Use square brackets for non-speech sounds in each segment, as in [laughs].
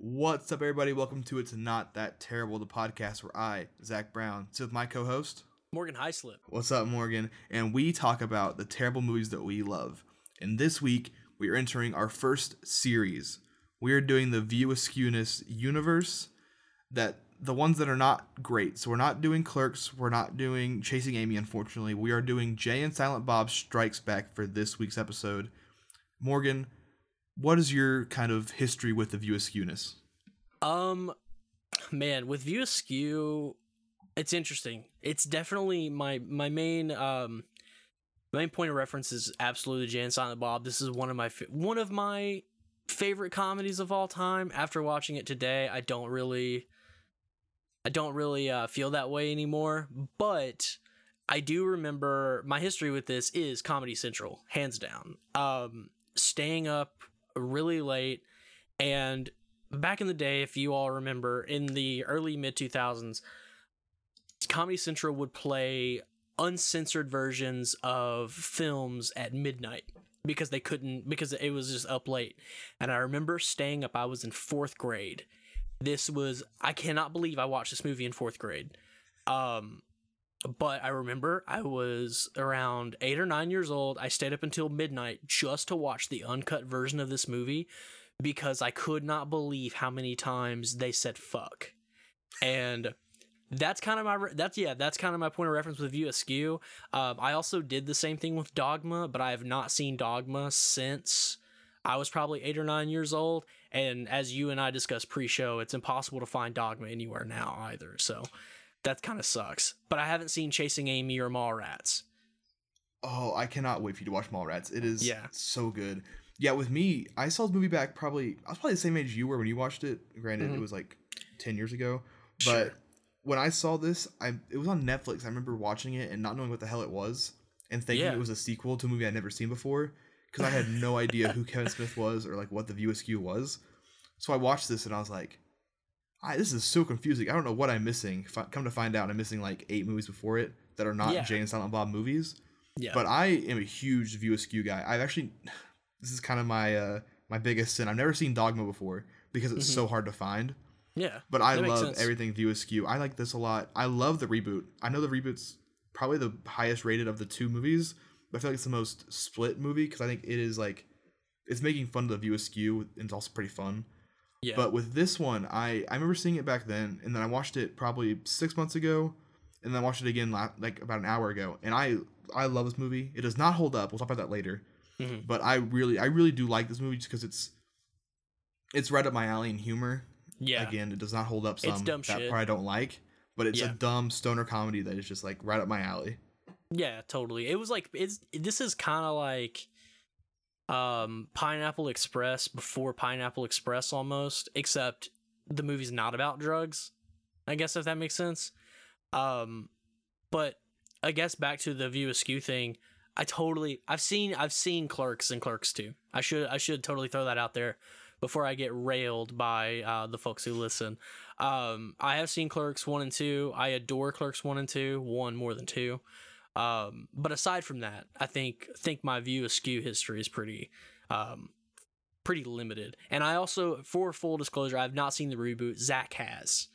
What's up, everybody? Welcome to It's Not That Terrible, the podcast where I, Zach Brown, sit with my co host. Morgan Highslip. What's up, Morgan? And we talk about the terrible movies that we love. And this week, we are entering our first series. We are doing the View Askewniverse universe, that the ones that are not great. So we're not doing Clerks, we're not doing Chasing Amy, unfortunately. We are doing Jay and Silent Bob Strikes Back for this week's episode. Morgan, what is your kind of history with the View Askewniverse? Um, man, with View Askew, it's interesting. It's definitely my my main um main point of reference is absolutely Jay and Silent Bob. This is one of my one of my favorite comedies of all time. After watching it today, I don't really I don't really uh, feel that way anymore, but I do remember my history with this is Comedy Central, hands down. Um, staying up really late. And back in the day if you all remember in the early mid 2000s comedy central would play uncensored versions of films at midnight because they couldn't because it was just up late. And i remember staying up i was in fourth grade. This was i cannot believe i watched this movie in fourth grade. Um but I remember I was around eight or nine years old. I stayed up until midnight just to watch the uncut version of this movie because I could not believe how many times they said fuck. And that's kind of my that's yeah that's kind of my point of reference with View Askew. Um, I also did the same thing with Dogma, but I have not seen Dogma since I was probably eight or nine years old. And as you and I discussed pre-show, it's impossible to find Dogma anywhere now either. So that kind of sucks. But I haven't seen Chasing Amy or Mallrats. Oh, I cannot wait for you to watch Mallrats. It is Yeah. so good. Yeah, with me, I saw the movie back probably I was probably the same age you were when you watched it. Granted, it Mhm. was like ten years ago. Sure. But when I saw this, I it was on Netflix. I remember watching it and not knowing what the hell it was and thinking Yeah. it was a sequel to a movie I'd never seen before because I had no idea who [laughs] Kevin Smith was or like what the View Askew was. So I watched this and I was like, I, this is so confusing. I don't know what I'm missing. Come to find out, I'm missing like eight movies before it that are not Yeah. Jay and Silent Bob movies. Yeah. But I am a huge View Askew guy. I've actually, [sighs] this is kind of my uh my biggest sin. I've never seen Dogma before because it's Mhm. so hard to find. yeah. But I love sense. everything View Askew. I like this a lot. I love the reboot. I know the reboot's probably the highest rated of the two movies, but I feel like it's the most split movie because I think it is like it's making fun of the View Askew and it's also pretty fun. Yeah. But with this one, I I remember seeing it back then, and then I watched it probably six months ago, and then I watched it again la- like about an hour ago, and I I love this movie. It does not hold up. We'll talk about that later. Mhm. But I really I really do like this movie just because it's it's right up my alley in humor. yeah. Again, it does not hold up some It's dumb that shit. part I don't like, but it's a dumb stoner comedy that is just like right up my alley. Yeah, totally. It was like it's this is kind of like um Pineapple Express before Pineapple Express almost, except the movie's not about drugs. I guess if that makes sense. Um but I guess back to the View Askew thing, I totally I've seen I've seen Clerks and Clerks too. I should I should totally throw that out there before I get railed by uh, the folks who listen. Um, I have seen Clerks one and two. I adore Clerks one and two. One more than two. Um, but aside from that, I think think my view askew history is pretty um, pretty limited. And I also, for full disclosure, I've not seen the reboot. Zach has.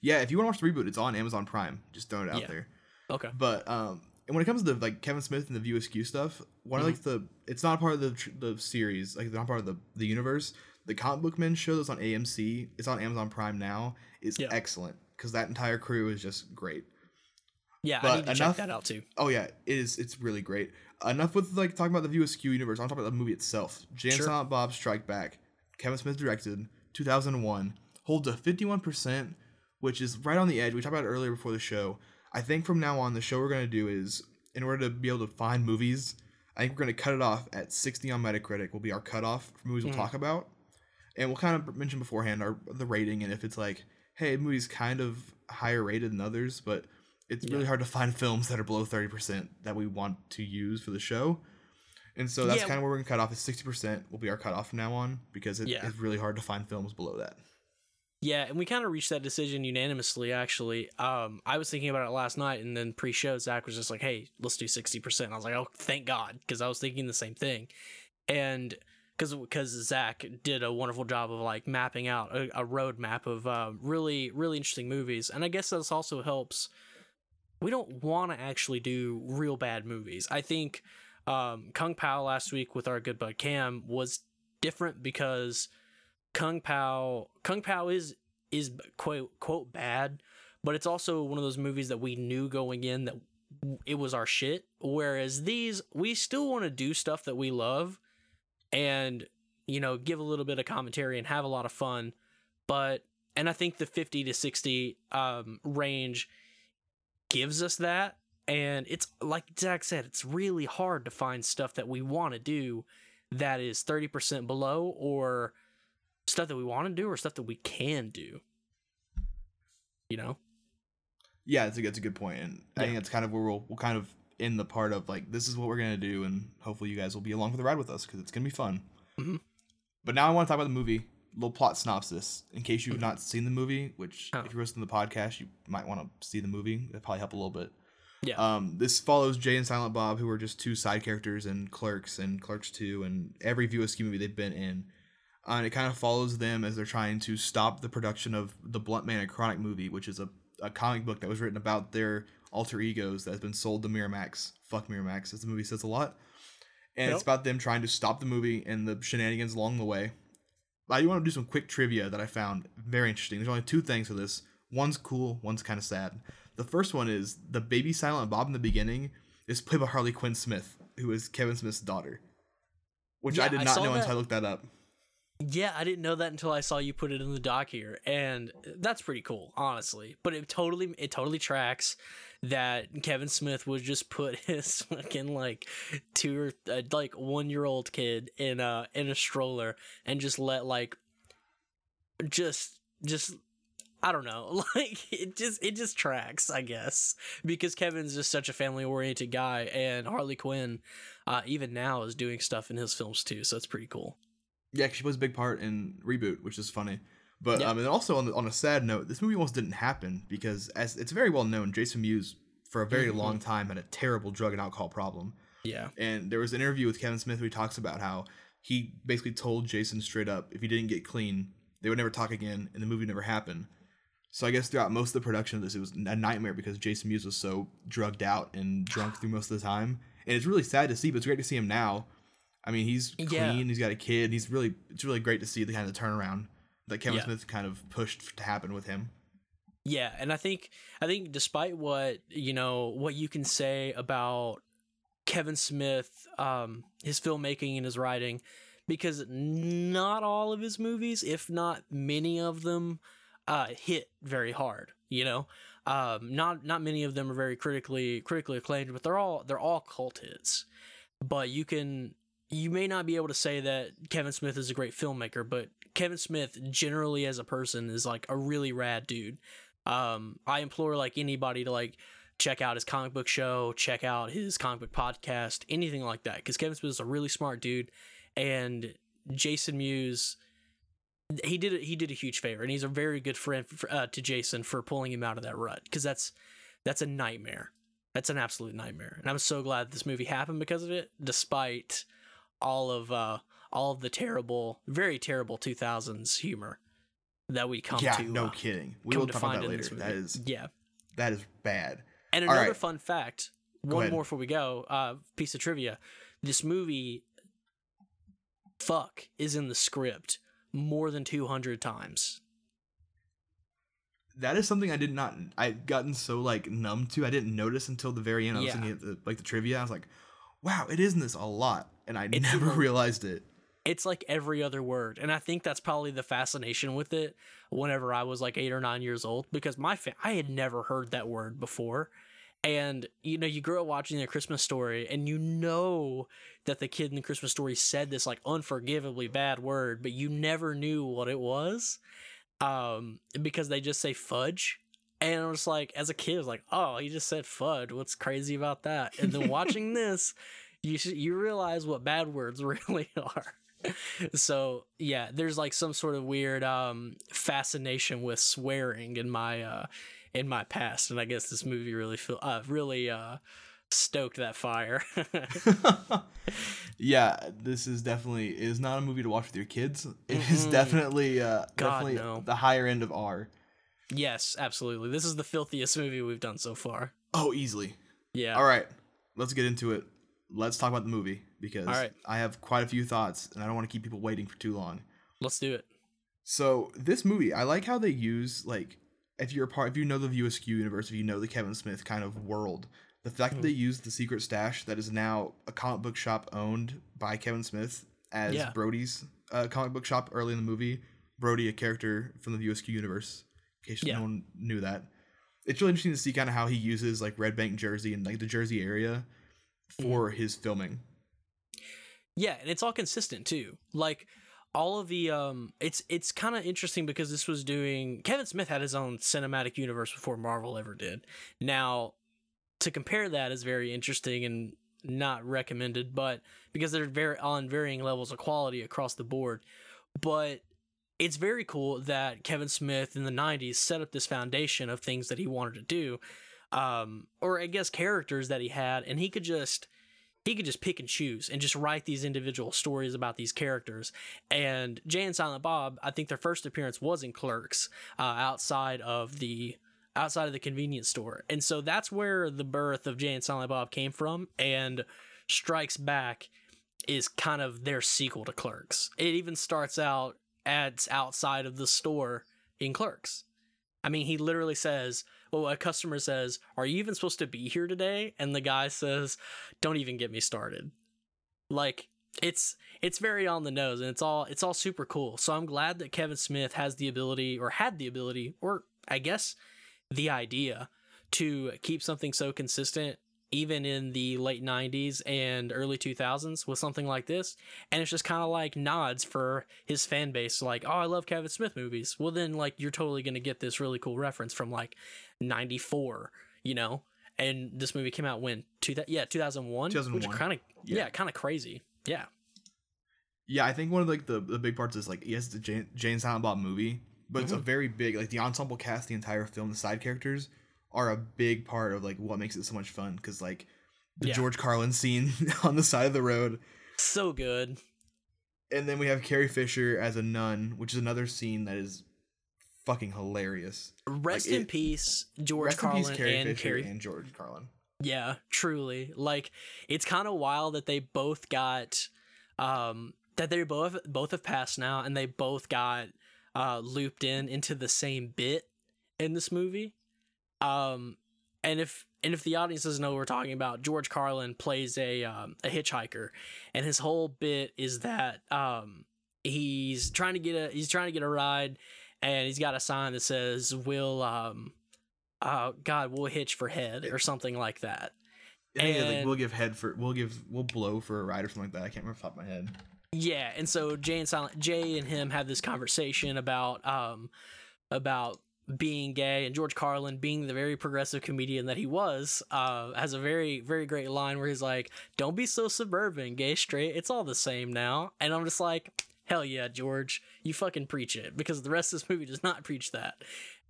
Yeah, if you want to watch the reboot, it's on Amazon Prime. Just throwing it out Yeah. there. Okay. But um, and when it comes to like Kevin Smith and the View Askew stuff, one of like Mm-hmm. the it's not part of the tr- the series, like not part of the the universe. The comic book men show that's on AMC. It's on Amazon Prime now. Is Yeah. excellent because that entire crew is just great. Yeah, I But need to enough- check that out too. Oh yeah, it is. It's really great. Enough with like talking about the View Askew universe. I'm talking about the movie itself. Jay Sure. Silent Bob Strike Back. Kevin Smith directed, 2001. Holds a 51%, which is right on the edge. We talked about it earlier before the show. I think from now on, the show we're gonna do is in order to be able to find movies. I think we're gonna cut it off at 60 on Metacritic. Will be our cutoff for movies we'll Mhm. talk about, and we'll kind of mention beforehand our the rating and if it's like, hey, movie's kind of higher rated than others, but it's really Yeah. hard to find films that are below 30% that we want to use for the show. And so that's Yeah. kind of where we're gonna cut off. Is 60% will be our cutoff from now on because it Yeah. really hard to find films below that. Yeah, and we kind of reached that decision unanimously. Actually, um, I was thinking about it last night, and then pre-show Zach was just like, "Hey, let's do sixty percent." I was like, "Oh, thank God," because I was thinking the same thing. And because because Zach did a wonderful job of like mapping out a, a roadmap of uh, really really interesting movies, and I guess this also helps. We don't want to actually do real bad movies. I think um, Kung Pao last week with our good bud Cam was different because Kung Pao Kung Pao is is quote quote bad, but it's also one of those movies that we knew going in that it was our shit. Whereas these, we still want to do stuff that we love, and you know, give a little bit of commentary and have a lot of fun. But and I think the fifty to sixty um, range gives us that. And it's like Zach said, it's really hard to find stuff that we want to do that is 30% below or stuff that we want to do or stuff that we can do. You know? Yeah, it's a, it's a good point, and I think that's kind of where we'll we'll kind of end the part of like this is what we're gonna do, and hopefully you guys will be along for the ride with us because it's gonna be fun. Mhm. But now I want to talk about the movie. Little plot synopsis, in case you've not seen the movie. Which, Oh. if you're listening to the podcast, you might want to see the movie. That'd probably help a little bit. Yeah. Um, this follows Jay and Silent Bob, who are just two side characters in Clerks and Clerks Two, and every View Askew movie they've been in. Uh, and it kind of follows them as they're trying to stop the production of the Blunt Man and Chronic movie, which is a, a comic book that was written about their alter egos that has been sold to Miramax. Fuck Miramax, as the movie says a lot. And it's about them trying to stop the movie and the shenanigans along the way. I do want to do some quick trivia that I found very interesting. There's only two things for this. One's cool, one's kind of sad. The first one is the baby Silent Bob in the beginning is played by Harley Quinn Smith, who is Kevin Smith's daughter. Which I did not saw know until. I looked that up. Yeah, I didn't know that until I saw you put it in the doc here, and that's pretty cool, honestly. But it totally, it totally tracks that Kevin Smith would just put [laughs] his fucking like two or uh, like one year old kid in a in a stroller and just let like just just I don't know, [laughs] like it just it just tracks, I guess, because Kevin's just such a family oriented guy, and Harley Quinn, uh, even now is doing stuff in his films too, so it's pretty cool. Yeah, she plays a big part in Reboot, which is funny. But Yeah. um, and also on, the, on a sad note, this movie almost didn't happen because, as it's very well known, Jason Mewes for a very Mhm. long time had a terrible drug and alcohol problem. Yeah. And there was an interview with Kevin Smith where he talks about how he basically told Jason straight up if he didn't get clean, they would never talk again, and the movie never happened. So I guess throughout most of the production of this, it was a nightmare because Jason Mewes was so drugged out and drunk [sighs] through most of the time. And it's really sad to see, but it's great to see him now. I mean, he's clean, Yeah. he's got a kid. He's really, it's really great to see the kind of turnaround that Kevin Yeah. Smith kind of pushed to happen with him. Yeah, and I think I think despite what you know what you can say about Kevin Smith, um, his filmmaking and his writing, because not all of his movies, if not many of them, uh, hit very hard. You know, um, not not many of them are very critically critically acclaimed, but they're all they're all cult hits. But you can you may not be able to say that Kevin Smith is a great filmmaker, but Kevin Smith generally as a person is like a really rad dude. Um, I implore like anybody to like check out his comic book show, check out his comic book podcast, anything like that, because Kevin Smith is a really smart dude, and Jason Mewes. He did a, he did a huge favor, and he's a very good friend for, uh, to Jason for pulling him out of that rut because that's that's a nightmare. That's an absolute nightmare, and I'm so glad this movie happened because of it, despite all of uh, all of the terrible, very terrible 2000s humor that we come yeah, to. no uh, kidding. We will talk about that later. That is yeah. that is bad. And another right. fun fact, Go one ahead. more before we go, uh, piece of trivia. This movie, fuck, is in the script more than 200 times. That is something I did not. I've gotten so like numb to. I didn't notice until the very end. I was Yeah. looking at the, like the trivia. I was like, "Wow, it is in this a lot," and I It's never [laughs] realized it. It's like every other word. And I think that's probably the fascination with it whenever I was like eight or nine years old because my fa- I had never heard that word before. And you know, you grew up watching the Christmas story and you know that the kid in the Christmas story said this like unforgivably bad word, but you never knew what it was. Um, because they just say fudge. And I was like, as a kid, I was like, oh, he just said fudge. What's crazy about that? And then watching [laughs] this, you you realize what bad words [laughs] really are. so yeah, there's like some sort of weird um fascination with swearing in my uh in my past, and I guess this movie really feel uh really uh stoked that fire. [laughs] yeah, this is definitely is not a movie to watch with your kids. It is Mm-mm. definitely uh God, definitely no. the higher end of R. yes, absolutely. This is the filthiest movie we've done so far. Oh, easily. Yeah. All right, let's get into it. Let's talk about the movie because right. I have quite a few thoughts and I don't want to keep people waiting for too long. Let's do it. So this movie, I like how they use like if you're a part, if you know the Askew universe, if you know the Kevin Smith kind of world, the fact Mhm. that they use the secret stash that is now a comic book shop owned by Kevin Smith as Yeah. Brodie's uh, comic book shop early in the movie. Brodie, a character from the Askew universe, case Yeah. no one knew that. It's really interesting to see kind of how he uses like Red Bank, Jersey, and like the Jersey area for Mm-hmm. his filming. Yeah, and it's all consistent too. Like all of the um it's it's kind of interesting because this was doing Kevin Smith had his own cinematic universe before Marvel ever did. Now to compare that is very interesting and not recommended, but because they're very on varying levels of quality across the board. But it's very cool that Kevin Smith in the 90s set up this foundation of things that he wanted to do. Um, or I guess characters that he had, and he could just he could just pick and choose and just write these individual stories about these characters. And Jay and Silent Bob, I think their first appearance was in Clerks, uh, outside of the outside of the convenience store, and so that's where the birth of Jay and Silent Bob came from. And Strikes Back is kind of their sequel to Clerks. It even starts out ads outside of the store in Clerks. I mean, he literally says, well, a customer says, Are you even supposed to be here today? And the guy says, Don't even get me started. Like, it's it's very on the nose and it's all it's all super cool. So I'm glad that Kevin Smith has the ability or had the ability, or I guess the idea to keep something so consistent even in the late 90s and early 2000s with something like this. And it's just kind of like nods for his fan base like oh i love kevin smith movies. Well then like you're totally gonna get this really cool reference from like 94 you know? And this movie came out when? Two that yeah 2001 which 2001. kind of yeah, Yeah. kind of crazy. Yeah. Yeah, I think one of like the, the big parts is like yes, it's a Jane, Jane Silent Bob movie, but it's a Mhm. very big like the ensemble cast, the entire film, the side characters are a big part of like what makes it so much fun. Because like the Yeah. George Carlin scene [laughs] on the side of the road, so good and then we have Carrie Fisher as a nun, which is another scene that is fucking hilarious. rest Like, in it- peace george carlin peace, Carrie and Fisher carrie and George Carlin. Yeah, truly. Like it's kind of wild that they both got um that they both both have passed now and they both got uh looped in into the same bit in this movie. Um and if and if the audience doesn't know what we're talking about, George Carlin plays a um, a hitchhiker and his whole bit is that um he's trying to get a he's trying to get a ride and he's got a sign that says we'll um uh god we'll hitch for head or something like that think like we'll give head for we'll give we'll blow for a ride or something like that. I can't remember off the top of my head. yeah and so jay and silent jay and him have this conversation about um about being gay and george carlin being the very progressive comedian that he was uh has a very very great line where he's like don't be so suburban gay straight it's all the same now. And i'm just like hell yeah george you fucking preach it because the rest of this movie does not preach that.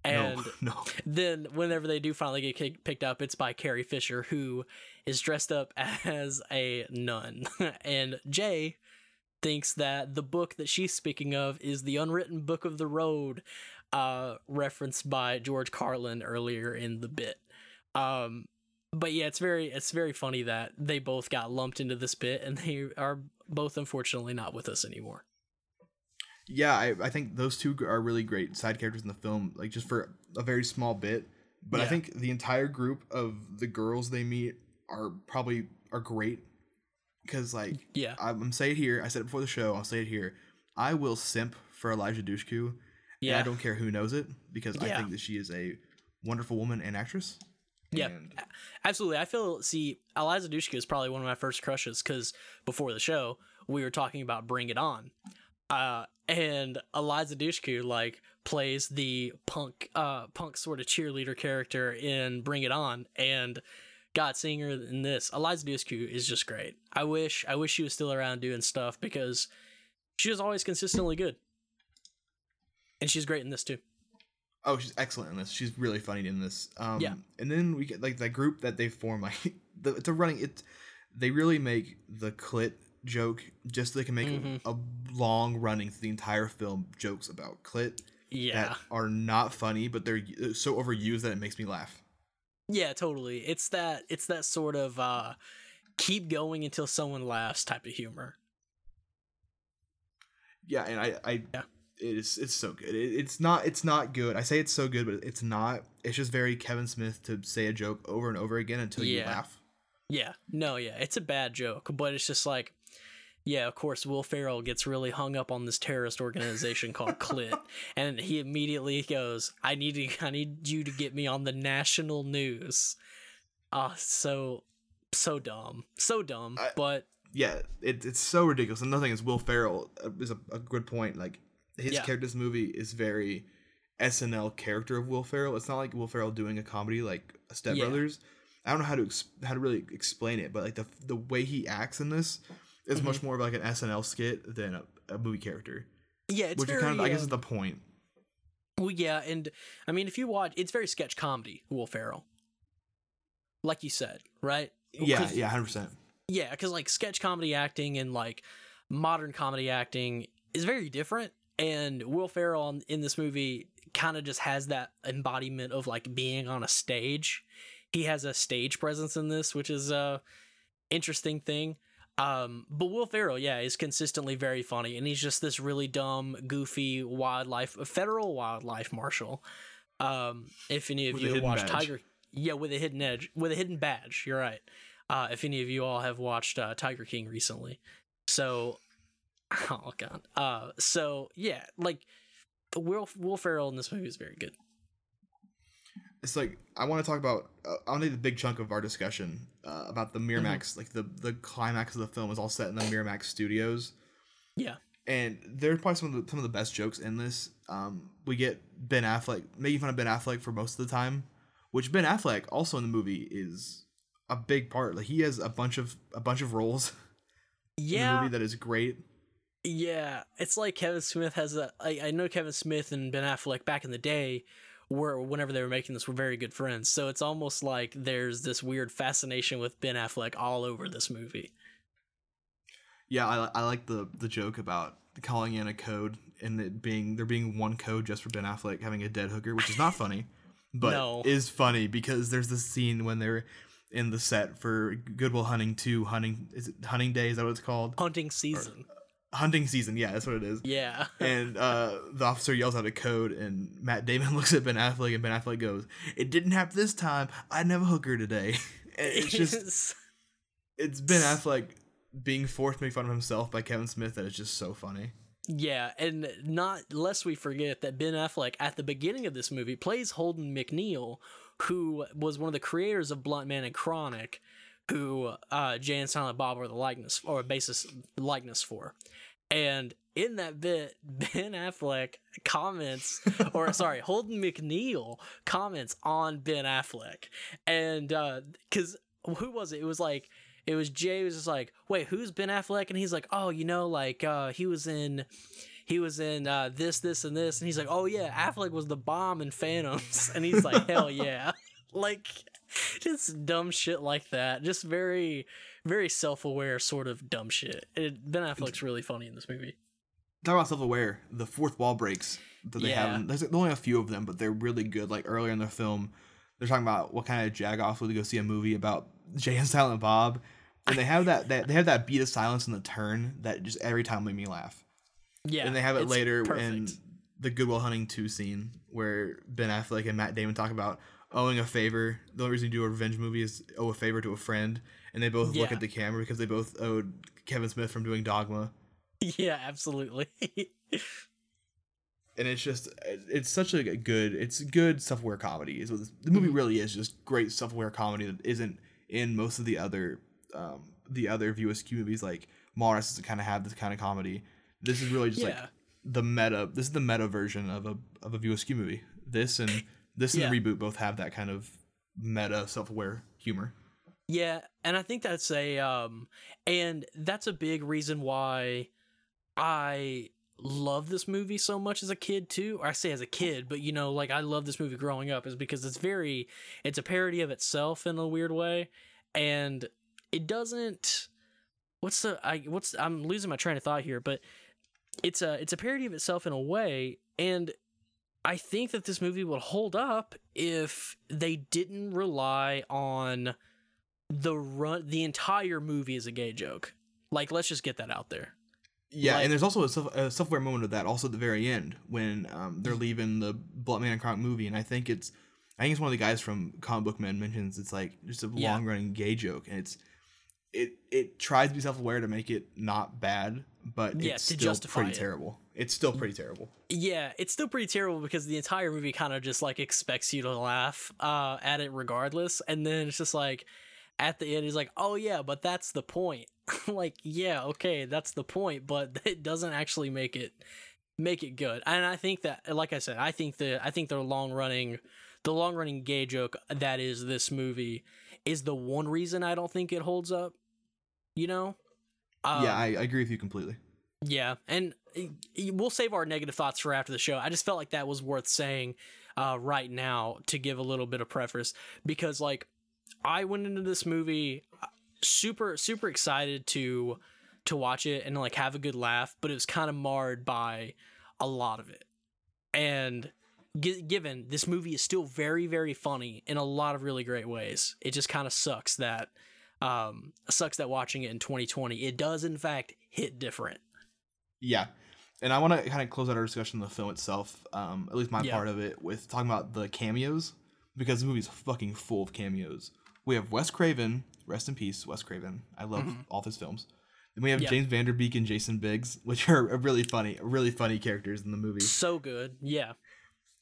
And no, [laughs] no. then whenever they do finally get picked up it's by carrie fisher who is dressed up [laughs] as a nun. [laughs] And jay thinks that the book that she's speaking of is the unwritten book of the road uh referenced by george carlin earlier in the bit um but yeah it's very it's very funny that they both got lumped into this bit and they are both unfortunately not with us anymore yeah, I, I think those two are really great side characters in the film, like just for a very small bit. But I think the entire group of the girls they meet are probably are great because like yeah I'm I'm say it here, I said it before the show, I'll say it here. I will simp for Eliza Dushku. And yeah I don't care who knows it because I think that she is a wonderful woman and actress. Yeah. And Absolutely. I feel see Eliza Dushku is probably one of my first crushes because before the show we were talking about Bring It On, uh, and Eliza Dushku like plays the punk, uh, punk sort of cheerleader character in Bring It On, and God, seeing her in this, Eliza Dushku is just great. I wish I wish she was still around doing stuff because she was always consistently good, and she's great in this too. Oh, she's excellent in this. She's really funny in this. Um, Yeah. And then we get like that group that they form. Like [laughs] the, it's a running it. They really make the clit joke just so they can make Mhm. a, long running through the entire film jokes about clit Yeah. that are not funny, but they're so overused that it makes me laugh. Yeah, totally. It's that it's that sort of uh keep going until someone laughs type of humor. Yeah, and I, I Yeah. It's it's so good. It, it's not it's not good. I say it's so good, but it's not. It's just very Kevin Smith to say a joke over and over again until you laugh. Yeah. No, yeah. It's a bad joke, but it's just like yeah, of course Will Ferrell gets really hung up on this terrorist organization called Clit [laughs] and he immediately goes, "I need to I need you to get me on the national news." Ah, so so dumb. So dumb, I- but Yeah, it, it's so ridiculous. And nothing is Will Ferrell uh, is a, a good point. Like his Yeah. character in this movie is very SNL character of Will Ferrell. It's not like Will Ferrell doing a comedy like Step Yeah. Brothers. I don't know how to ex- how to really explain it, but like the the way he acts in this is Mm-hmm. much more of like an SNL skit than a, a movie character, yeah, it's which very is kind of I guess uh, is the point. Well, yeah, and I mean, if you watch, it's very sketch comedy. Will Ferrell, like you said, right? Yeah, yeah, hundred percent. yeah. Because like sketch comedy acting and like modern comedy acting is very different. And Will Ferrell in- in this movie kind of just has that embodiment of like being on a stage. He has a stage presence in this, which is a interesting thing. Um, but Will Ferrell, yeah, is consistently very funny, and he's just this really dumb, goofy wildlife, federal wildlife marshal. Um, if any of With you have watched badge. Tiger, yeah, with a hidden edge, with a hidden badge, you're right. Uh, if any of you all have watched uh, Tiger King recently, so [laughs] oh god, uh, so yeah, like Will Will Ferrell in this movie is very good. it's like I want to talk about. Uh, I'll need the big chunk of our discussion uh, about the Mm-hmm. Miramax. Like the the climax of the film is all set in the Miramax studios, Yeah, and there's probably some of the some of the best jokes in this. Um, we get Ben Affleck making fun of Ben Affleck for most of the time, which Ben Affleck also in the movie is a big part. Like he has a bunch of a bunch of roles [laughs] in the yeah, movie that is great. Yeah, it's like Kevin Smith has a. I, I know Kevin Smith and Ben Affleck back in the day were whenever they were making this were very good friends. So it's almost like there's this weird fascination with Ben Affleck all over this movie. Yeah, I, I like the the joke about calling in a code and it being there being one code just for Ben Affleck having a dead hooker, which is not funny, [laughs] but No. is funny because there's this scene when they're in the set for Good Will Hunting Two, Hunting is it Hunting Day? Is that what it's called? Hunting season. Hunting season, yeah, that's what it is. Yeah. [laughs] And uh, the officer yells out a code, and Matt Damon [laughs] looks at Ben Affleck, and Ben Affleck goes, "It didn't happen this time. I didn't have a hooker today." [laughs] It's just it's Ben Affleck being forced to make fun of himself by Kevin Smith that is just so funny. Yeah, and not lest we forget that Ben Affleck at the beginning of this movie plays Holden McNeil, who was one of the creators of Blunt Man and Chronic, who uh, Jay and Silent Bob are the likeness or basis likeness for. And in that bit, [laughs] Ben Affleck comments, or [laughs] sorry, Holden McNeil comments on Ben Affleck, and uh because who was it? It was like it was Jay was just like, wait, who's Ben Affleck? And he's like, oh, you know, like uh, he was in. He was in uh, this, this, and this, and he's like, "Oh yeah, Affleck was the bomb in Phantoms," [laughs] and he's like, "Hell yeah!" like, just dumb shit like that. Just very, very self-aware sort of dumb shit. It, ben Affleck's really funny in this movie. Talk about self-aware. The fourth wall breaks that they Yeah. have. There's only a few of them, but they're really good. Like earlier in the film, they're talking about what kind of jag off would go see a movie about [laughs] Jay and Silent Bob, and they have that, that they have that beat of silence in the turn that just every time made me laugh. Yeah, and they have it later in the Good Will Hunting 2 scene where Ben Affleck and Matt Damon talk about owing a favor. The only reason you do a revenge movie is owe a favor to a friend, and they both look at the camera because they both owed Kevin Smith from doing Dogma. [laughs] Yeah, absolutely. And it's just it's such a good it's good self-aware comedy. Is what this, the movie Mhm. really is just great self-aware comedy that isn't in most of the other um the other View Askew movies like Mars doesn't kind of have this kind of comedy. This is really just like the meta this is the meta version of a of a View Askew movie. This and this and Yeah. the reboot both have that kind of meta self-aware humor. Yeah, and I think that's a um, and that's a big reason why I love this movie so much as a kid too. Or I say as a kid, but you know, like I love this movie growing up is because it's very, it's a parody of itself in a weird way, and it doesn't. What's the I what's I'm losing my train of thought here, but it's a it's a parody of itself in a way, and I think that this movie would hold up if they didn't rely on the run the entire movie is a gay joke. Like, let's just get that out there. Yeah, Like- and there's also a, self, a self-aware moment of that also at the very end when um, they're leaving the Blunt Man and Chronic movie, and I think it's I think it's one of the guys from Comic Book Men mentions it's like just a Yeah. long-running gay joke, and it's it it tries to be self-aware to make it not bad, but Yeah, it's to still justify pretty it. terrible. It's still pretty terrible. Yeah, it's still pretty terrible because the entire movie kind of just like expects you to laugh uh, at it regardless, and then it's just like at the end he's like, "Oh yeah, but that's the point." [laughs] like, yeah, okay, that's the point, but [laughs] it doesn't actually make it make it good. And I think that, like I said, I think the I think the long running the long running gay joke that is this movie is the one reason I don't think it holds up. You know? Um, yeah, I, I agree with you completely. yeah, and uh, we'll save our negative thoughts for after the show. I just felt like that was worth saying uh, right now to give a little bit of preface because, like, I went into this movie uh, super super excited to to watch it and like have a good laugh, but it was kind of marred by a lot of it. And gi- given this movie is still very very funny in a lot of really great ways, it just kind of sucks that um sucks that watching it in 2020 it does in fact hit different. Yeah. And I want to kind of close out our discussion of the film itself, um, at least my Yeah. part of it, with talking about the cameos, because the movie's fucking full of cameos. We have Wes Craven, rest in peace, Wes Craven. I love all of his films. Then we have Yeah. James Van Der Beek and Jason Biggs, which are really funny, really funny characters in the movie. So good. Yeah.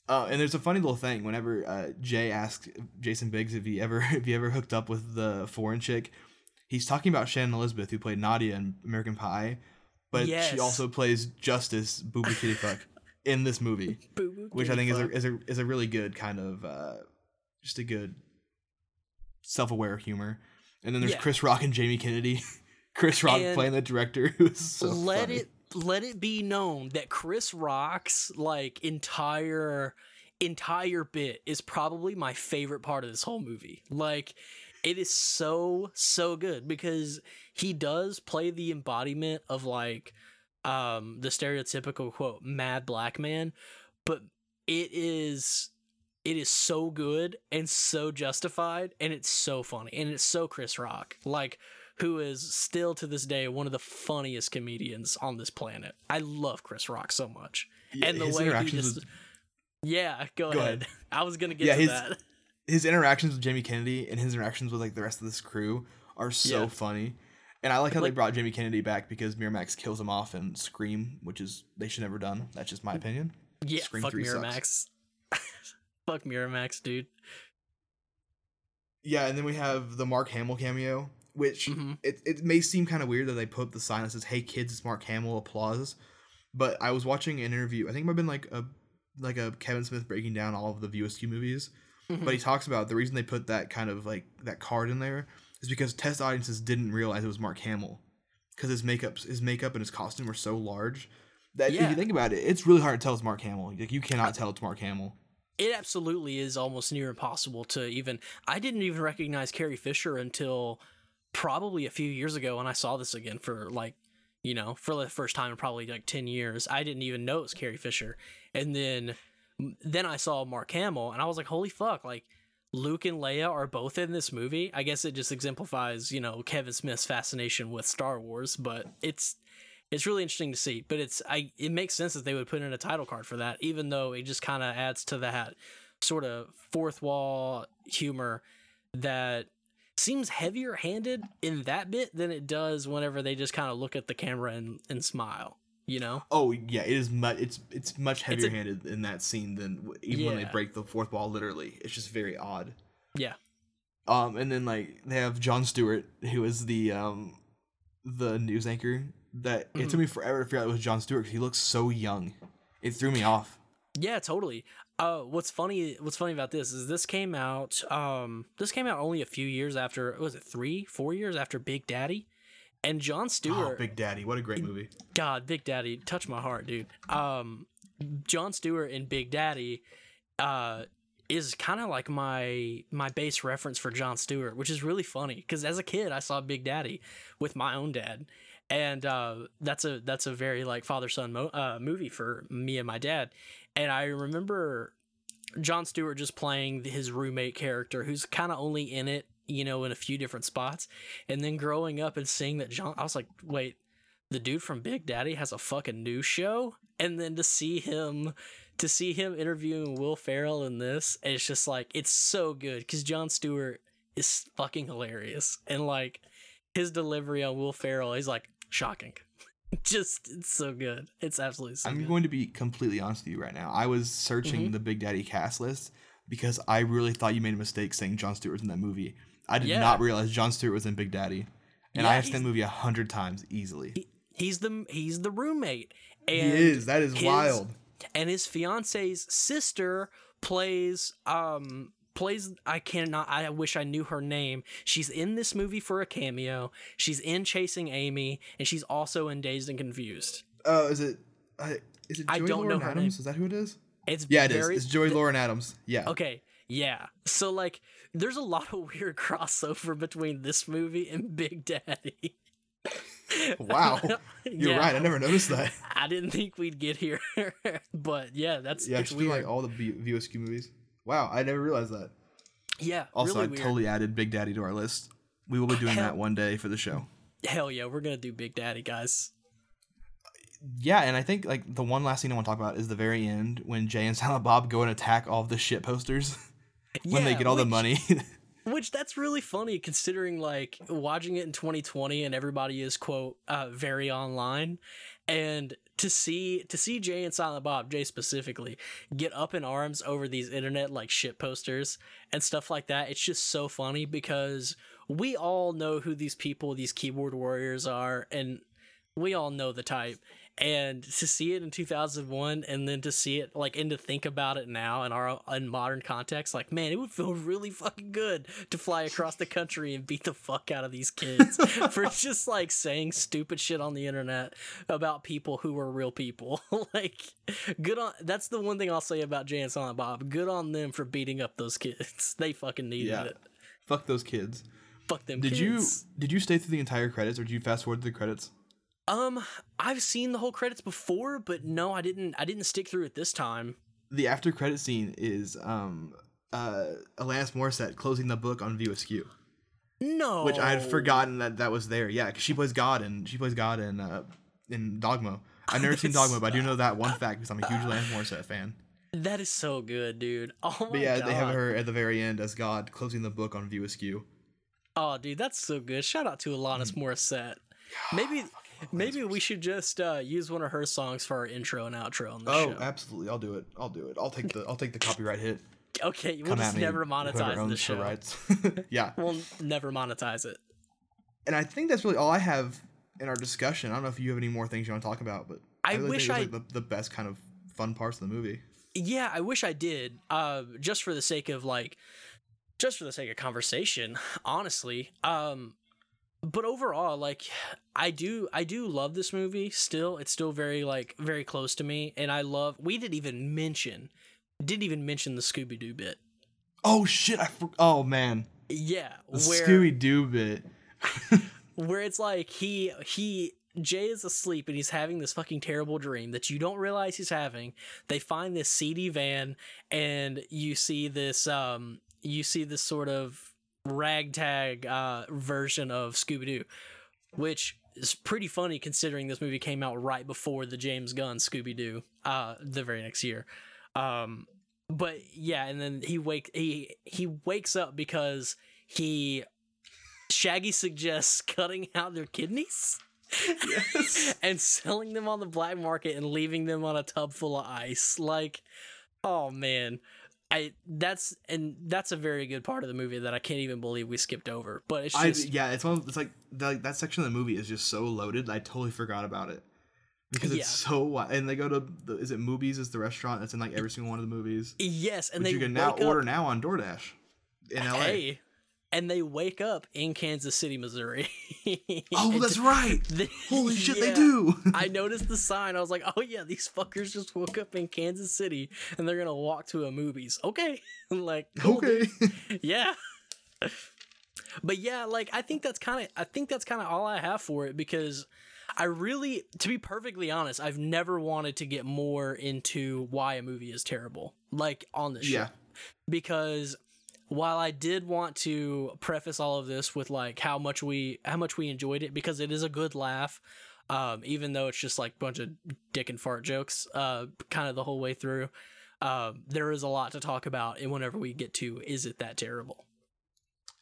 Uh, and there's a funny little thing whenever uh, Jay asks Jason Biggs if he ever [laughs] if he ever hooked up with the foreign chick, he's talking about Shannon Elizabeth who played Nadia in American Pie, but Yes. she also plays Justice Boo Boo Kitty Fuck in this movie, [laughs] Boo boo. which I think is a, is a is a really good kind of uh, just a good self aware humor. And then there's Yeah. Chris Rock and Jamie Kennedy. [laughs] Chris Rock And playing the director [laughs] who's so let funny. it let it be known that Chris Rock's like entire entire bit is probably my favorite part of this whole movie. Like it is so so good because he does play the embodiment of like um the stereotypical quote mad black man, but it is it is so good and so justified and it's so funny and it's so Chris Rock. Like who is still to this day one of the funniest comedians on this planet. I love Chris Rock so much. Yeah, and the way he just with- Yeah, go, Go ahead. ahead. [laughs] I was going to get Yeah, to his- that. his interactions with Jamie Kennedy and his interactions with like the rest of this crew are so Yeah. funny. And I like how Like- they brought Jamie Kennedy back because Miramax kills him off in Scream, which is they should never done. That's just my opinion. Yeah, Scream fuck 3 sucks. Fuck Miramax, dude. Yeah, and then we have the Mark Hamill cameo, which Mhm. it, it may seem kind of weird that they put up the sign that says, Hey kids, it's Mark Hamill, applause. But I was watching an interview, I think it might have been like a like a Kevin Smith breaking down all of the Askew movies. Mhm. But he talks about the reason they put that kind of like that card in there is because test audiences didn't realize it was Mark Hamill because his makeup, his makeup and his costume were so large that if you think about it, it's really hard to tell it's Mark Hamill. Like you cannot tell it's Mark Hamill. It absolutely is almost near impossible to even. I didn't even recognize Carrie Fisher until probably a few years ago when I saw this again for like, you know, for the first time in probably like 10 years. I didn't even know it was Carrie Fisher. And then then I saw Mark Hamill and I was like, holy fuck, like Luke and Leia are both in this movie. I guess it just exemplifies, you know, Kevin Smith's fascination with Star Wars, but it's it's really interesting to see. But it's I it makes sense that they would put in a title card for that, even though it just kind of adds to that sort of fourth wall humor that seems heavier handed in that bit than it does whenever they just kind of look at the camera and, and smile. You know? Oh yeah, it is much. It's it's much It's a- heavier handed in that scene than even when they break the fourth wall. Literally, it's just very odd. Yeah. Um, and then like they have Jon Stewart, who is the um, the news anchor. That it Mm-hmm. took me forever to figure out it was Jon Stewart. 'cause he looks so young. It threw me off. Yeah, totally. Uh, what's funny? What's funny about this is this came out. Um, this came out only a few years after. Was it three, four years after Big Daddy? And Jon Oh, Stewart. Big Daddy, what a great movie. God, Big Daddy, touch my heart, dude. Um, Jon Stewart in Big Daddy, uh, is kind of like my my base reference for Jon Stewart, which is really funny because as a kid I saw Big Daddy with my own dad, and uh, that's a that's a very like father son mo- uh, movie for me and my dad, and I remember Jon Stewart just playing his roommate character, who's kind of only in it, you know, in a few different spots, and then growing up and seeing that Jon, I was like, wait, the dude from Big Daddy has a fucking new show, and then to see him to see him interviewing Will Ferrell in this, it's just like it's so good because Jon Stewart is fucking hilarious, and like his delivery on Will Ferrell, he's like shocking. [laughs] just it's so good. It's absolutely so I'm good. going to be completely honest with you right now. I was searching Mhm. the Big Daddy cast list because I really thought you made a mistake saying Jon Stewart was in that movie. I did Yeah. not realize Jon Stewart was in Big Daddy, and I have seen that movie a hundred times easily. He- he's the he's the roommate. he is. That is his- wild. and his fiance's sister plays um plays I cannot I wish I knew her name. She's in this movie for a cameo. She's in Chasing Amy and she's also in Dazed and Confused. Oh, is it? Uh, is it I Joey don't know her Adams? name. Is that who it is? It's Yeah, it is. very, It's Joey th- Lauren Adams. Yeah. Okay, yeah. So like there's a lot of [laughs] weird crossover between this movie and Big Daddy. Wow. [laughs] You're Yeah. right. I never noticed that. I didn't think we'd get here, [laughs] but yeah, that's Yeah, it's weird. like all the View Askew movies. Wow, I never realized that. yeah, Also, really I weird. totally added Big Daddy to our list. We will be doing Hell- that one day for the show. Hell yeah, we're gonna do Big Daddy, guys. Yeah, and I think like the one last thing I want to talk about is the very end when Jay and [laughs] Silent Bob go and attack all the shit posters [laughs] when they get all the money. [laughs] Which that's really funny considering like watching it in 2020 and everybody is quote uh, very online, and to see to see Jay and Silent Bob, Jay specifically, get up in arms over these internet like shit posters and stuff like that. It's just so funny because we all know who these people, these keyboard warriors are, and we all know the type. And to see it in 2001 and then to see it like and to think about it now in our in modern context, like man, it would feel really fucking good to fly across the country and beat the fuck out of these kids [laughs] for just like saying stupid shit on the internet about people who were real people. [laughs] like good on that's the one thing I'll say about Jay and Silent Bob. Good on them for beating up those kids. [laughs] They fucking needed Yeah. it. Fuck those kids. Fuck them Did kids. you did you stay through the entire credits or did you fast forward to the credits? Um, I've seen the whole credits before, but no, I didn't. I didn't stick through it this time. The after credit scene is um uh Alanis Morissette closing the book on View Askew, No, which I had forgotten that that was there. Yeah, 'cause she plays God and she plays God in uh in Dogma. I've never seen Dogma, but I do know that one fact because I'm a huge Alanis Morissette fan. That is so good, dude. Oh my But yeah, god. they have her at the very end as God closing the book on View Askew. Oh, dude, that's so good. Shout out to Alanis Morissette. Maybe, [laughs] maybe we should just uh, use one of her songs for our intro and outro on the Oh, show. absolutely! I'll do it. I'll do it. I'll take the I'll take the copyright hit. [laughs] okay, we'll just never monetize the show. rights. [laughs] yeah, We'll never monetize it. and I think that's really all I have in our discussion. I don't know if you have any more things you want to talk about, but I really wish I- like the, the best kind of fun parts of the movie. Yeah, I wish I did. Uh, just for the sake of like, just for the sake of conversation, honestly. Um, but overall, like, I do, I do love this movie. Still, it's still very like very close to me, and I love. We didn't even mention, didn't even mention the Scooby Doo bit. Oh shit! I for- oh man, Yeah, the where Scooby Doo bit. [laughs] where it's like he he Jay is asleep and he's having this fucking terrible dream that you don't realize he's having. They find this seedy van and you see this um you see this sort of ragtag uh version of Scooby Doo, which is pretty funny considering this movie came out right before the James Gunn Scooby Doo uh the very next year. Um but yeah, and then he wake he he wakes up because he Shaggy suggests [laughs] cutting out their kidneys Yes. [laughs] and selling them on the black market and leaving them on a tub full of ice. Like, oh man. I that's and that's a very good part of the movie that I can't even believe we skipped over. But it's I just yeah, it's one. of- It's like the, that section of the movie is just so loaded. I totally forgot about it because it's Yeah. so wi- and they go to the, is it Mooby's is the restaurant that's in like every single one of the movies. yes, and they you can now up- order now on DoorDash in LA. Hey, and they wake up in Kansas City, Missouri. [laughs] Oh, that's right. [laughs] they- Holy shit, they do. [laughs] I noticed the sign. I was like, "Oh yeah, these fuckers just woke up in Kansas City and they're gonna walk to a Mooby's." Okay, like cool, dude. okay. yeah. But yeah, like I think that's kind of I think that's kind of all I have for it because I really, to be perfectly honest, I've never wanted to get more into why a movie is terrible, like on show, Yeah. because while I did want to preface all of this with like how much we how much we enjoyed it because it is a good laugh, um, even though it's just like a bunch of dick and fart jokes, uh, kind of the whole way through. Um, there is a lot to talk about, and whenever we get to, is it that terrible?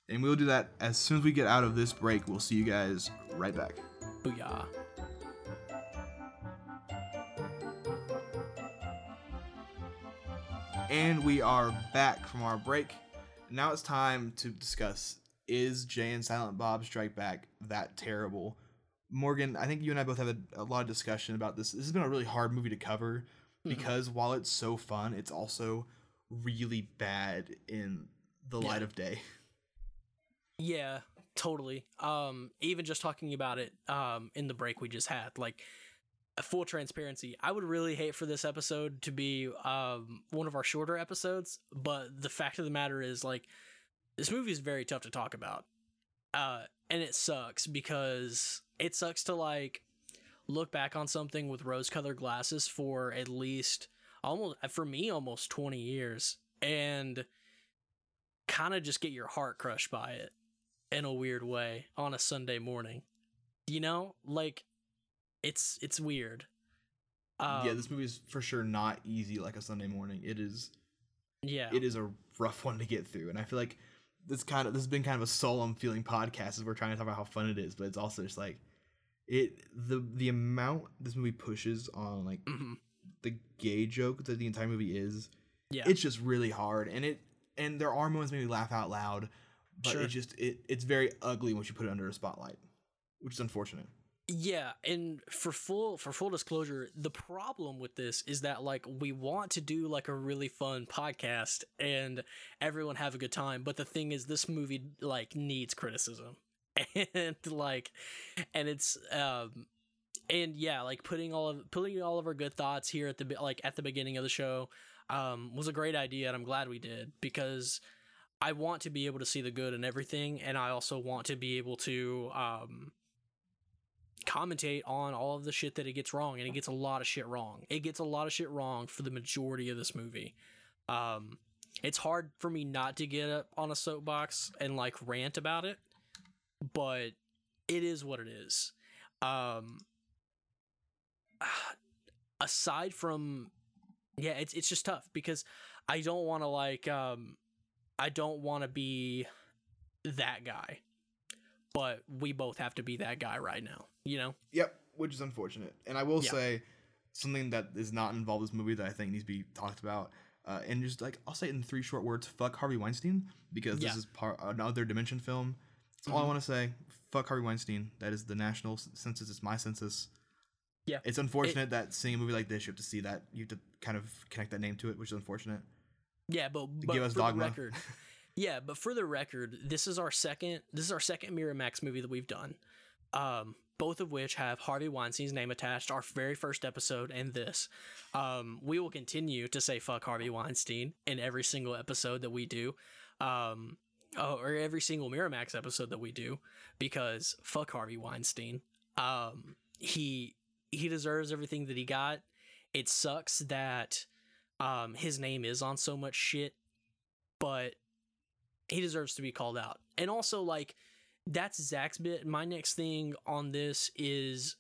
And we'll do that as soon as we get out of this break. We'll see you guys right back. Booyah! And we are back from our break. Now it's time to discuss is Jay and Silent Bob Strike Back that terrible? Morgan, I think you and I both have a, a lot of discussion about this. This has been a really hard movie to cover because while it's so fun, it's also really bad in the Yeah. light of day. Yeah, totally. Um, even just talking about it um, in the break we just had, like full transparency, I would really hate for this episode to be um, one of our shorter episodes. But the fact of the matter is, like, this movie is very tough to talk about, uh, and it sucks because it sucks to like look back on something with rose-colored glasses for at least almost for me almost 20 years and kind of just get your heart crushed by it in a weird way on a Sunday morning. You know, like it's it's weird. Um, yeah, this movie is for sure not easy like a Sunday morning. It is yeah, it is a rough one to get through. And I feel like this kind of this has been kind of a solemn feeling podcast as we're trying to talk about how fun it is, but it's also just like it the the amount this movie pushes on like Mhm. the gay joke that the entire movie is, yeah, it's just really hard. And it and there are moments that make me laugh out loud, but Sure. it just it it's very ugly once you put it under a spotlight, which is unfortunate. Yeah, and for full for full disclosure, the problem with this is that like we want to do like a really fun podcast and everyone have a good time, but the thing is this movie like needs criticism. [laughs] And like and it's um and yeah, like putting all of putting all of our good thoughts here at the like at the beginning of the show um was a great idea and I'm glad we did because I want to be able to see the good in everything and I also want to be able to um commentate on all of the shit that it gets wrong and it gets a lot of shit wrong. It gets a lot of shit wrong for the majority of this movie. Um it's hard for me not to get up on a soapbox and like rant about it but it is what it is. Um [sighs] aside from yeah it's it's just tough because i don't want to like um i don't want to be that guy but we both have to be that guy right now you know Yep, which is unfortunate. And I will Yeah. say something that is not involved in this movie that I think needs to be talked about. Uh, and just like I'll say it in three short words: "Fuck Harvey Weinstein," because Yeah. this is part another Dimension film. That's all I Mhm. want to say. Fuck Harvey Weinstein. That is the national census. It's my census. Yeah. It's unfortunate that seeing a movie like this, you have to see that. You have to kind of connect that name to it, which is unfortunate. yeah but, but Give us for Dogma. the record [laughs] yeah but for the record this is our second this is our second miramax movie that we've done. Um both of which have harvey weinstein's name attached our very first episode and this. Um we will continue to say fuck harvey weinstein in every single episode that we do. Um oh, or every single miramax episode that we do because fuck harvey weinstein. Um he he deserves everything that he got. It sucks that um his name is on so much shit but he deserves to be called out and also like that's zach's bit my next thing on this is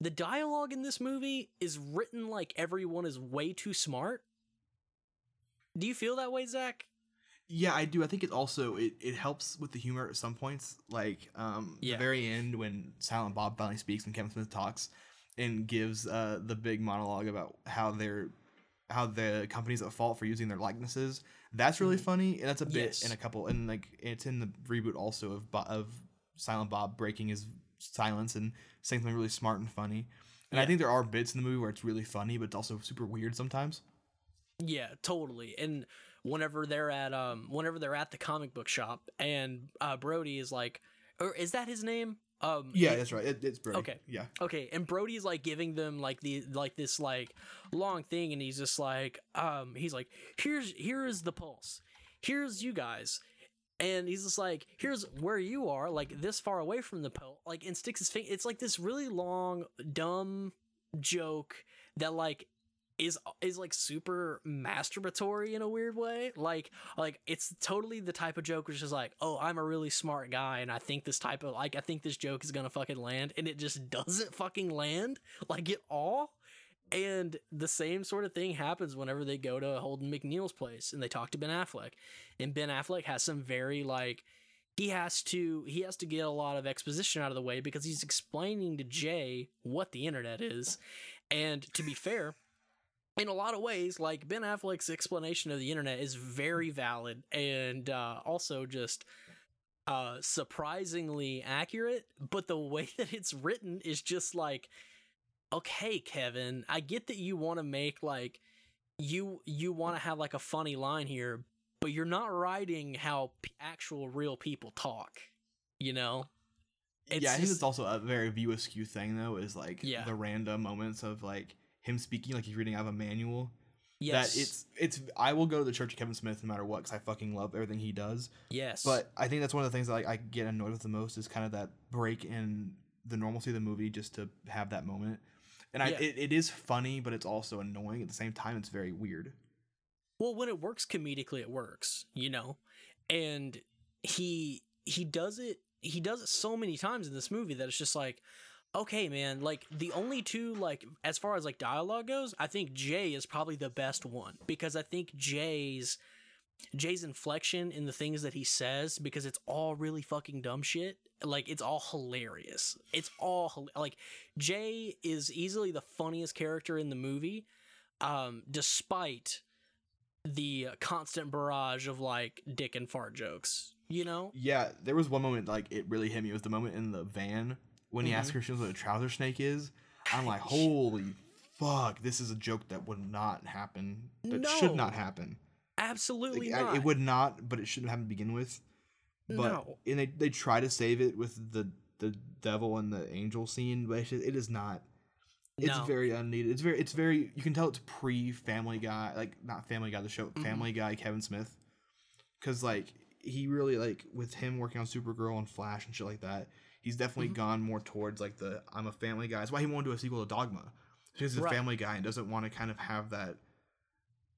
the dialogue in this movie is written like everyone is way too smart do you feel that way zach Yeah, I do. I think it also it, it helps with the humor at some points. Like um Yeah. the very end when Silent Bob finally speaks and Kevin Smith talks and gives uh the big monologue about how they're how the company's at fault for using their likenesses. That's really Mhm. funny. And that's a bit Yes. in a couple and like it's in the reboot also of Bo- of Silent Bob breaking his silence and saying something really smart and funny. And I think there are bits in the movie where it's really funny, but it's also super weird sometimes. Yeah, totally. And whenever they're at um whenever they're at the comic book shop and uh Brodie is like or is that his name? Um Yeah, that's right. It, it's Brodie. Okay. Yeah. Okay, and Brodie's like giving them like the like this like long thing and he's just like um he's like here's here is the pulse. Here's you guys. And he's just like, here's where you are, like this far away from the pulse, like and sticks his finger. It's like this really long, dumb joke that like is is like super masturbatory in a weird way. Like like it's totally the type of joke which is like, oh, I'm a really smart guy and I think this type of like I think this joke is gonna fucking land and it just doesn't fucking land like at all. And the same sort of thing happens whenever they go to Holden McNeil's place and they talk to Ben Affleck. And Ben Affleck has some very like he has to he has to get a lot of exposition out of the way because he's explaining to Jay what the internet is. And to be fair, in a lot of ways, like Ben Affleck's explanation of the internet is very valid and uh, also just uh, surprisingly accurate. But the way [laughs] that it's written is just like, okay, Kevin, I get that you want to make like you you want to have like a funny line here, but you're not writing how p- actual real people talk. You know? It's yeah, I think just- it's also a very view askew thing though, is like Yeah. the random moments of like him speaking like he's reading out of a manual. yes, That it's it's I will go to the church of Kevin Smith no matter what because I fucking love everything he does. yes, But I think that's one of the things that like, I get annoyed with the most is kind of that break in the normalcy of the movie just to have that moment. And I Yeah. it, it is funny, but it's also annoying at the same time. It's very weird. well when it works comedically it works you know and he he does it he does it so many times in this movie that it's just like okay man like the only two like as far as like dialogue goes i think jay is probably the best one because i think jay's jay's inflection in the things that he says because it's all really fucking dumb shit like it's all hilarious it's all like jay is easily the funniest character in the movie um despite the constant barrage of like dick and fart jokes you know Yeah, there was one moment like it really hit me. It was the moment in the van when he Mm-hmm. asked Christian what a trouser snake is. I'm like, holy fuck, this is a joke that would not happen. That should not happen. absolutely Like, I- it would not, but it shouldn't happen to begin with. But No. and they they try to save it with the the devil and the angel scene, but it's just, it is not. It's No. very unneeded. It's very it's very you can tell it's pre Family Guy, like not Family Guy the show, Mm-hmm. Family Guy Kevin Smith, because like he really like with him working on Supergirl and Flash and shit like that, he's definitely Mm-hmm. gone more towards like the I'm a Family Guy. That's why he wanted to do a sequel to Dogma, because he's a Family Guy and doesn't want to kind of have that,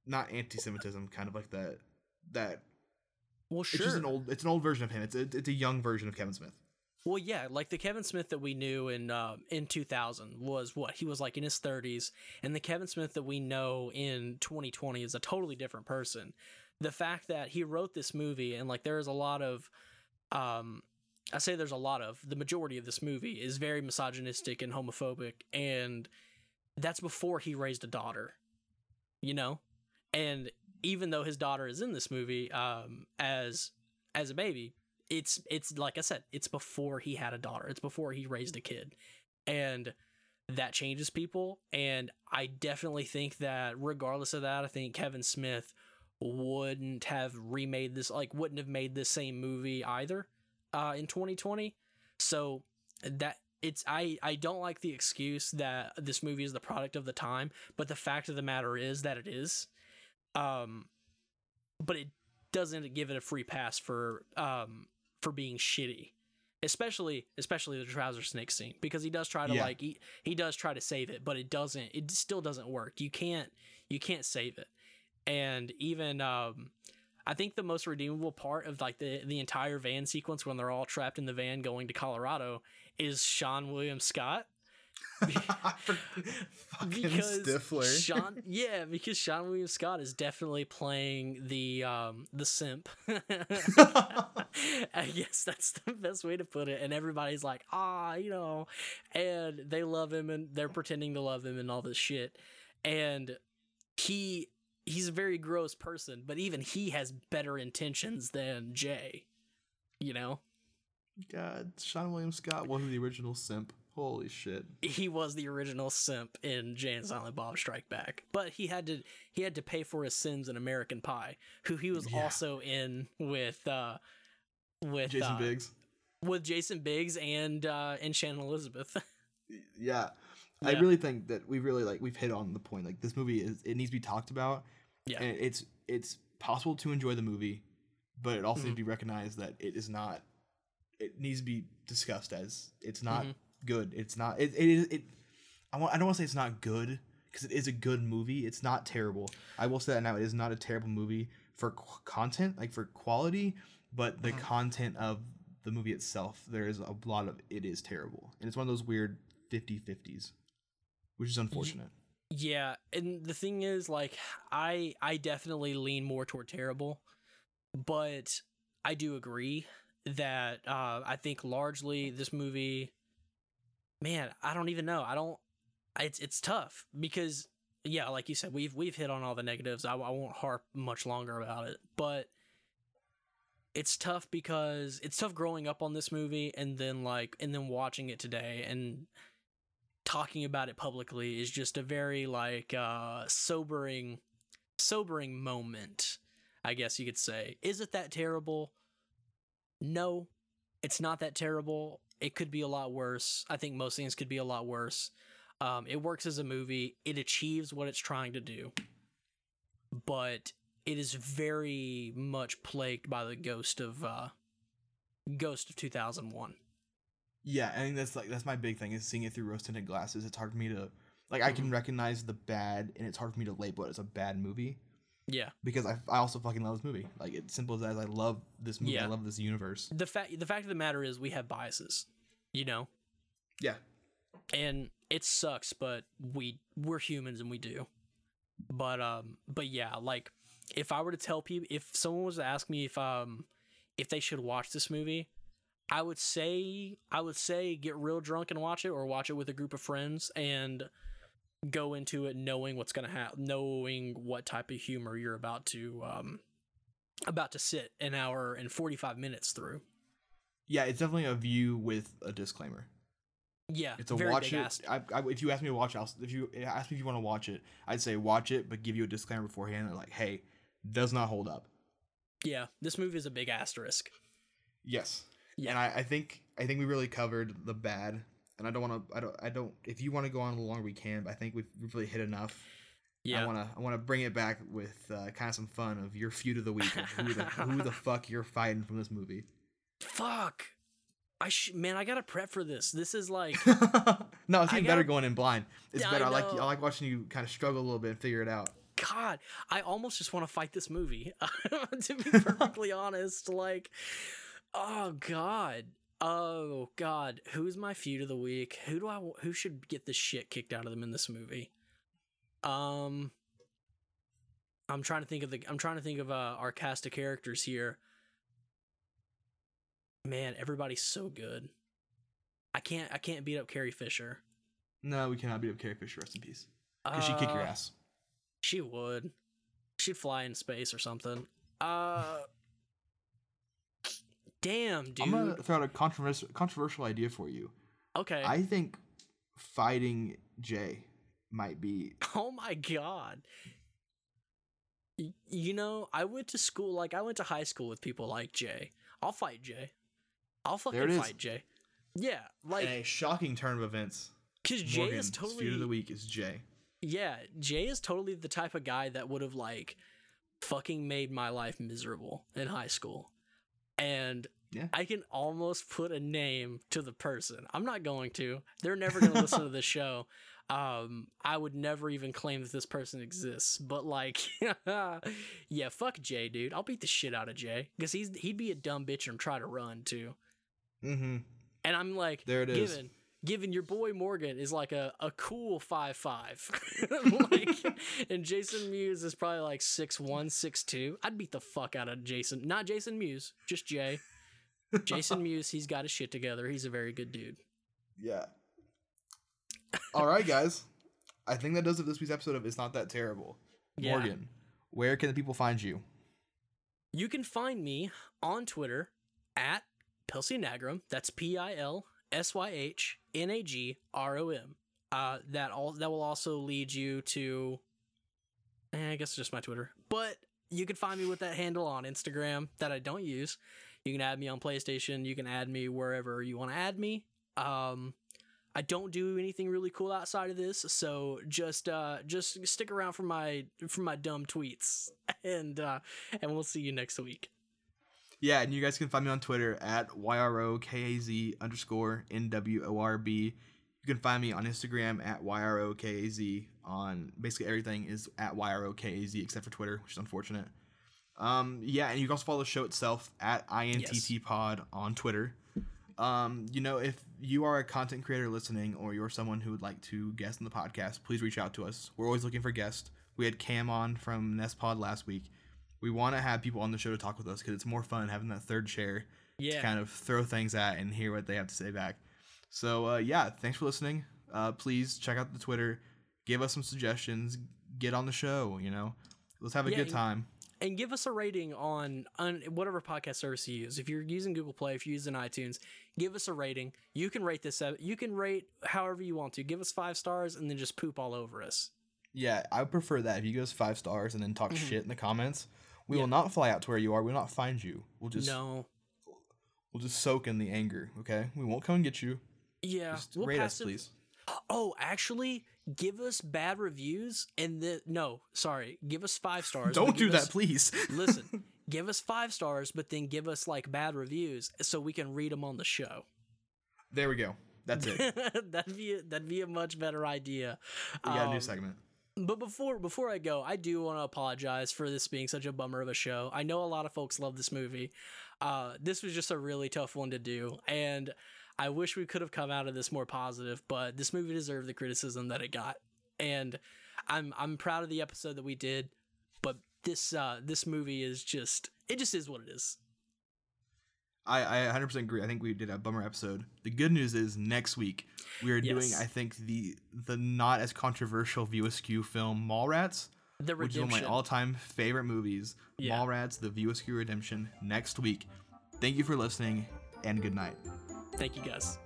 not anti-Semitism, kind of like that that well sure. it's just an old it's an old version of him. It's a, it's a young version of Kevin Smith. Well, yeah, like the Kevin Smith that we knew in uh, in 2000 was what he was like in his 30s, and the Kevin Smith that we know in 2020 is a totally different person. The fact that he wrote this movie and like there is a lot of, um, I say there's a lot of the majority of this movie is very misogynistic and homophobic, and that's before he raised a daughter, you know, and even though his daughter is in this movie um, as as a baby, it's it's like I said, it's before he had a daughter. It's before he raised a kid. And that changes people and I definitely think that regardless of that, I think Kevin Smith wouldn't have remade this like wouldn't have made this same movie either uh in 2020. So that it's I I don't like the excuse that this movie is the product of the time, but the fact of the matter is that it is. Um but it doesn't give it a free pass for um for being shitty especially especially the trouser snake scene because he does try to Yeah. like he, he does try to save it but it doesn't it still doesn't work you can't you can't save it and even um i think the most redeemable part of like the the entire van sequence when they're all trapped in the van going to colorado is seann william scott [laughs] Fucking because Stifler. Sean, [laughs] yeah, because Seann William Scott is definitely playing the um the simp. [laughs] I guess that's the best way to put it. And everybody's like, ah, you know, and they love him and they're pretending to love him and all this shit. And he he's a very gross person, but even he has better intentions than Jay. You know? God, Seann William Scott wasn't the original simp. Holy shit. he was the original simp in Jay and Silent Bob Strike Back, but he had to he had to pay for his sins in American Pie, who he was Yeah. also in with uh with Jason uh, Biggs. with Jason Biggs and uh and Shannon Elizabeth. [laughs] Yeah. I really think that we really like we've hit on the point. Like this movie is it needs to be talked about. Yeah. And it's it's possible to enjoy the movie, but it also Mhm. needs to be recognized that it is not it needs to be discussed as it's not Mhm. good. It's not it it is it I want I don't want to say it's not good because it is a good movie. It's not terrible. I will say that now it is not a terrible movie for qu- content, like for quality, but the Mhm. content of the movie itself, there is a lot of it is terrible. And it's one of those weird 50-50s, which is unfortunate. Yeah, and the thing is, like, I I definitely lean more toward terrible, but I do agree that uh, I think largely this movie, man, I don't even know. I don't. It's it's tough because yeah, like you said, we've we've hit on all the negatives. I, I won't harp much longer about it, but it's tough because it's tough growing up on this movie and then like and then watching it today and talking about it publicly is just a very like uh sobering sobering moment i guess you could say. Is it that terrible? No it's not that terrible. It could be a lot worse. I think most things could be a lot worse. Um it works as a movie. It achieves what it's trying to do. But it is very much plagued by the ghost of uh ghost of 2001 Yeah, I think that's like that's my big thing is seeing it through rose tinted glasses. It's hard for me to like I can recognize the bad, and it's hard for me to label it as a bad movie yeah because I, I also fucking love this movie. Like it's simple as that. I love this movie. I love this universe. the fact the fact of the matter is we have biases you know Yeah, and it sucks but we we're humans and we do but um but yeah like if i were to tell people if someone was to ask me if um if they should watch this movie i would say i would say get real drunk and watch it or watch it with a group of friends and go into it knowing what's gonna happen knowing what type of humor you're about to um about to sit an hour and 45 minutes through yeah. It's definitely a view with a disclaimer. yeah It's a watch it. I, I, if you ask me to watch, I'll, if you ask me if you want to watch it, I'd say watch it, but give you a disclaimer beforehand. Like, hey, does not hold up. yeah this movie is a big asterisk Yes. Yeah. And I, I think I think we really covered the bad. And I don't want to. I don't. I don't. If you want to go on a little longer, we can. But I think we've, really hit enough. yeah I want to. I want to bring it back with uh, kind of some fun of your feud of the week. Of who the who the [laughs] fuck you're fighting from this movie. Fuck. I sh- man, I gotta prep for this. This is like, [laughs] no, it's even better gotta- going in blind. It's I better. I, like. I like watching you kind of struggle a little bit and figure it out. God, I almost just want to fight this movie. [laughs] to be perfectly honest, like, oh God, oh God, who's my feud of the week? Who do I? Who should get the shit kicked out of them in this movie? Um, I'm trying to think of the. I'm trying to think of uh, our cast of characters here. Man, everybody's so good. I can't. I can't beat up Carrie Fisher. No, we cannot beat up Carrie Fisher. Rest in peace. Because she'd kick your Uh, ass. She would. She'd fly in space or something. Uh Damn, dude. I'm gonna throw out a controversial controversial idea for you. okay. I think fighting Jay might be [laughs] oh my god. You know, I went to school like I went to high school with people like Jay. I'll fight Jay. I'll fucking fight Jay. Yeah, like a shocking turn of events. cuz Jay is feud of totally the week is Jay. Yeah, Jay is totally the type of guy that would have like fucking made my life miserable in high school. And Yeah. I can almost put a name to the person. I'm not going to. They're never going to listen to [laughs] the show. Um, I would never even claim that this person exists. But like, [laughs] yeah, fuck Jay, dude. I'll beat the shit out of Jay because he's he'd be a dumb bitch and try to run too. Mm-hmm. And I'm like, There it is. Given your boy Morgan is like a, a cool five five, [laughs] [laughs] like, and Jason Mewes is probably like six one, six two. I'd beat the fuck out of Jason. Not Jason Mewes, just Jay. Jason [laughs] Mewes, he's got his shit together. He's a very good dude. Yeah. All right, guys. I think that does it this week's episode of It's Not That Terrible. Yeah. Morgan, where can the people find you? You can find me on Twitter at Pilsy Nagrom. That's P I L S Y H N A G R O M. Uh, that all that will also lead you to. eh, I guess just my Twitter, but you can find me with that handle on Instagram that I don't use. You can add me on PlayStation. You can add me wherever you want to add me. Um, I don't do anything really cool outside of this, so just uh, just stick around for my for my dumb tweets, [laughs] and uh, and we'll see you next week. Yeah, and you guys can find me on Twitter at YROKAZ underscore NWORB. You can find me on Instagram at YROKAZ. On basically everything is at YROKAZ except for Twitter, which is unfortunate. Um, yeah, and you can also follow the show itself at INTT Pod on Twitter. Um, you know, if you are a content creator listening or you're someone who would like to guest in the podcast, please reach out to us. We're always looking for guests. We had Cam on from Nest Pod last week. We want to have people on the show to talk with us because it's more fun having that third chair Yeah, to kind of throw things at and hear what they have to say back. So uh, yeah, thanks for listening. Uh, please check out the Twitter, give us some suggestions, get on the show. You know, let's have a Yeah, good time. and give us a rating on on whatever podcast service you use. If you're using Google Play, if you're using iTunes, give us a rating. You can rate this. You can rate however you want to. Give us five stars and then just poop all over us. Yeah, I would prefer that. If you give us five stars and then talk Mhm. shit in the comments, we Yeah. will not fly out to where you are. We will not find you. We'll just no, we'll just soak in the anger. Okay, we won't come and get you. yeah, Just we'll rate us, please. Oh, actually, give us bad reviews and then no, sorry, give us five [laughs] stars. Don't do give that, us- please. [laughs] Listen, give us five stars, but then give us like bad reviews so we can read them on the show. there we go. That's it. [laughs] that'd be a, that'd be a much better idea. We got a Um, new segment. But before before I go, I do want to apologize for this being such a bummer of a show. I know a lot of folks love this movie. Uh, this was just a really tough one to do, and I wish we could have come out of this more positive. But this movie deserved the criticism that it got, and I'm I'm proud of the episode that we did. But this uh, this movie is just it just is what it is. I, I 100% agree. I think we did a bummer episode. The good news is next week we are doing, I think, the the not as controversial View Askew film Mallrats, The Redemption. which is one of my all time favorite movies. Yeah. Mallrats, the View Askew Redemption, next week. Thank you for listening and good night. Thank you guys.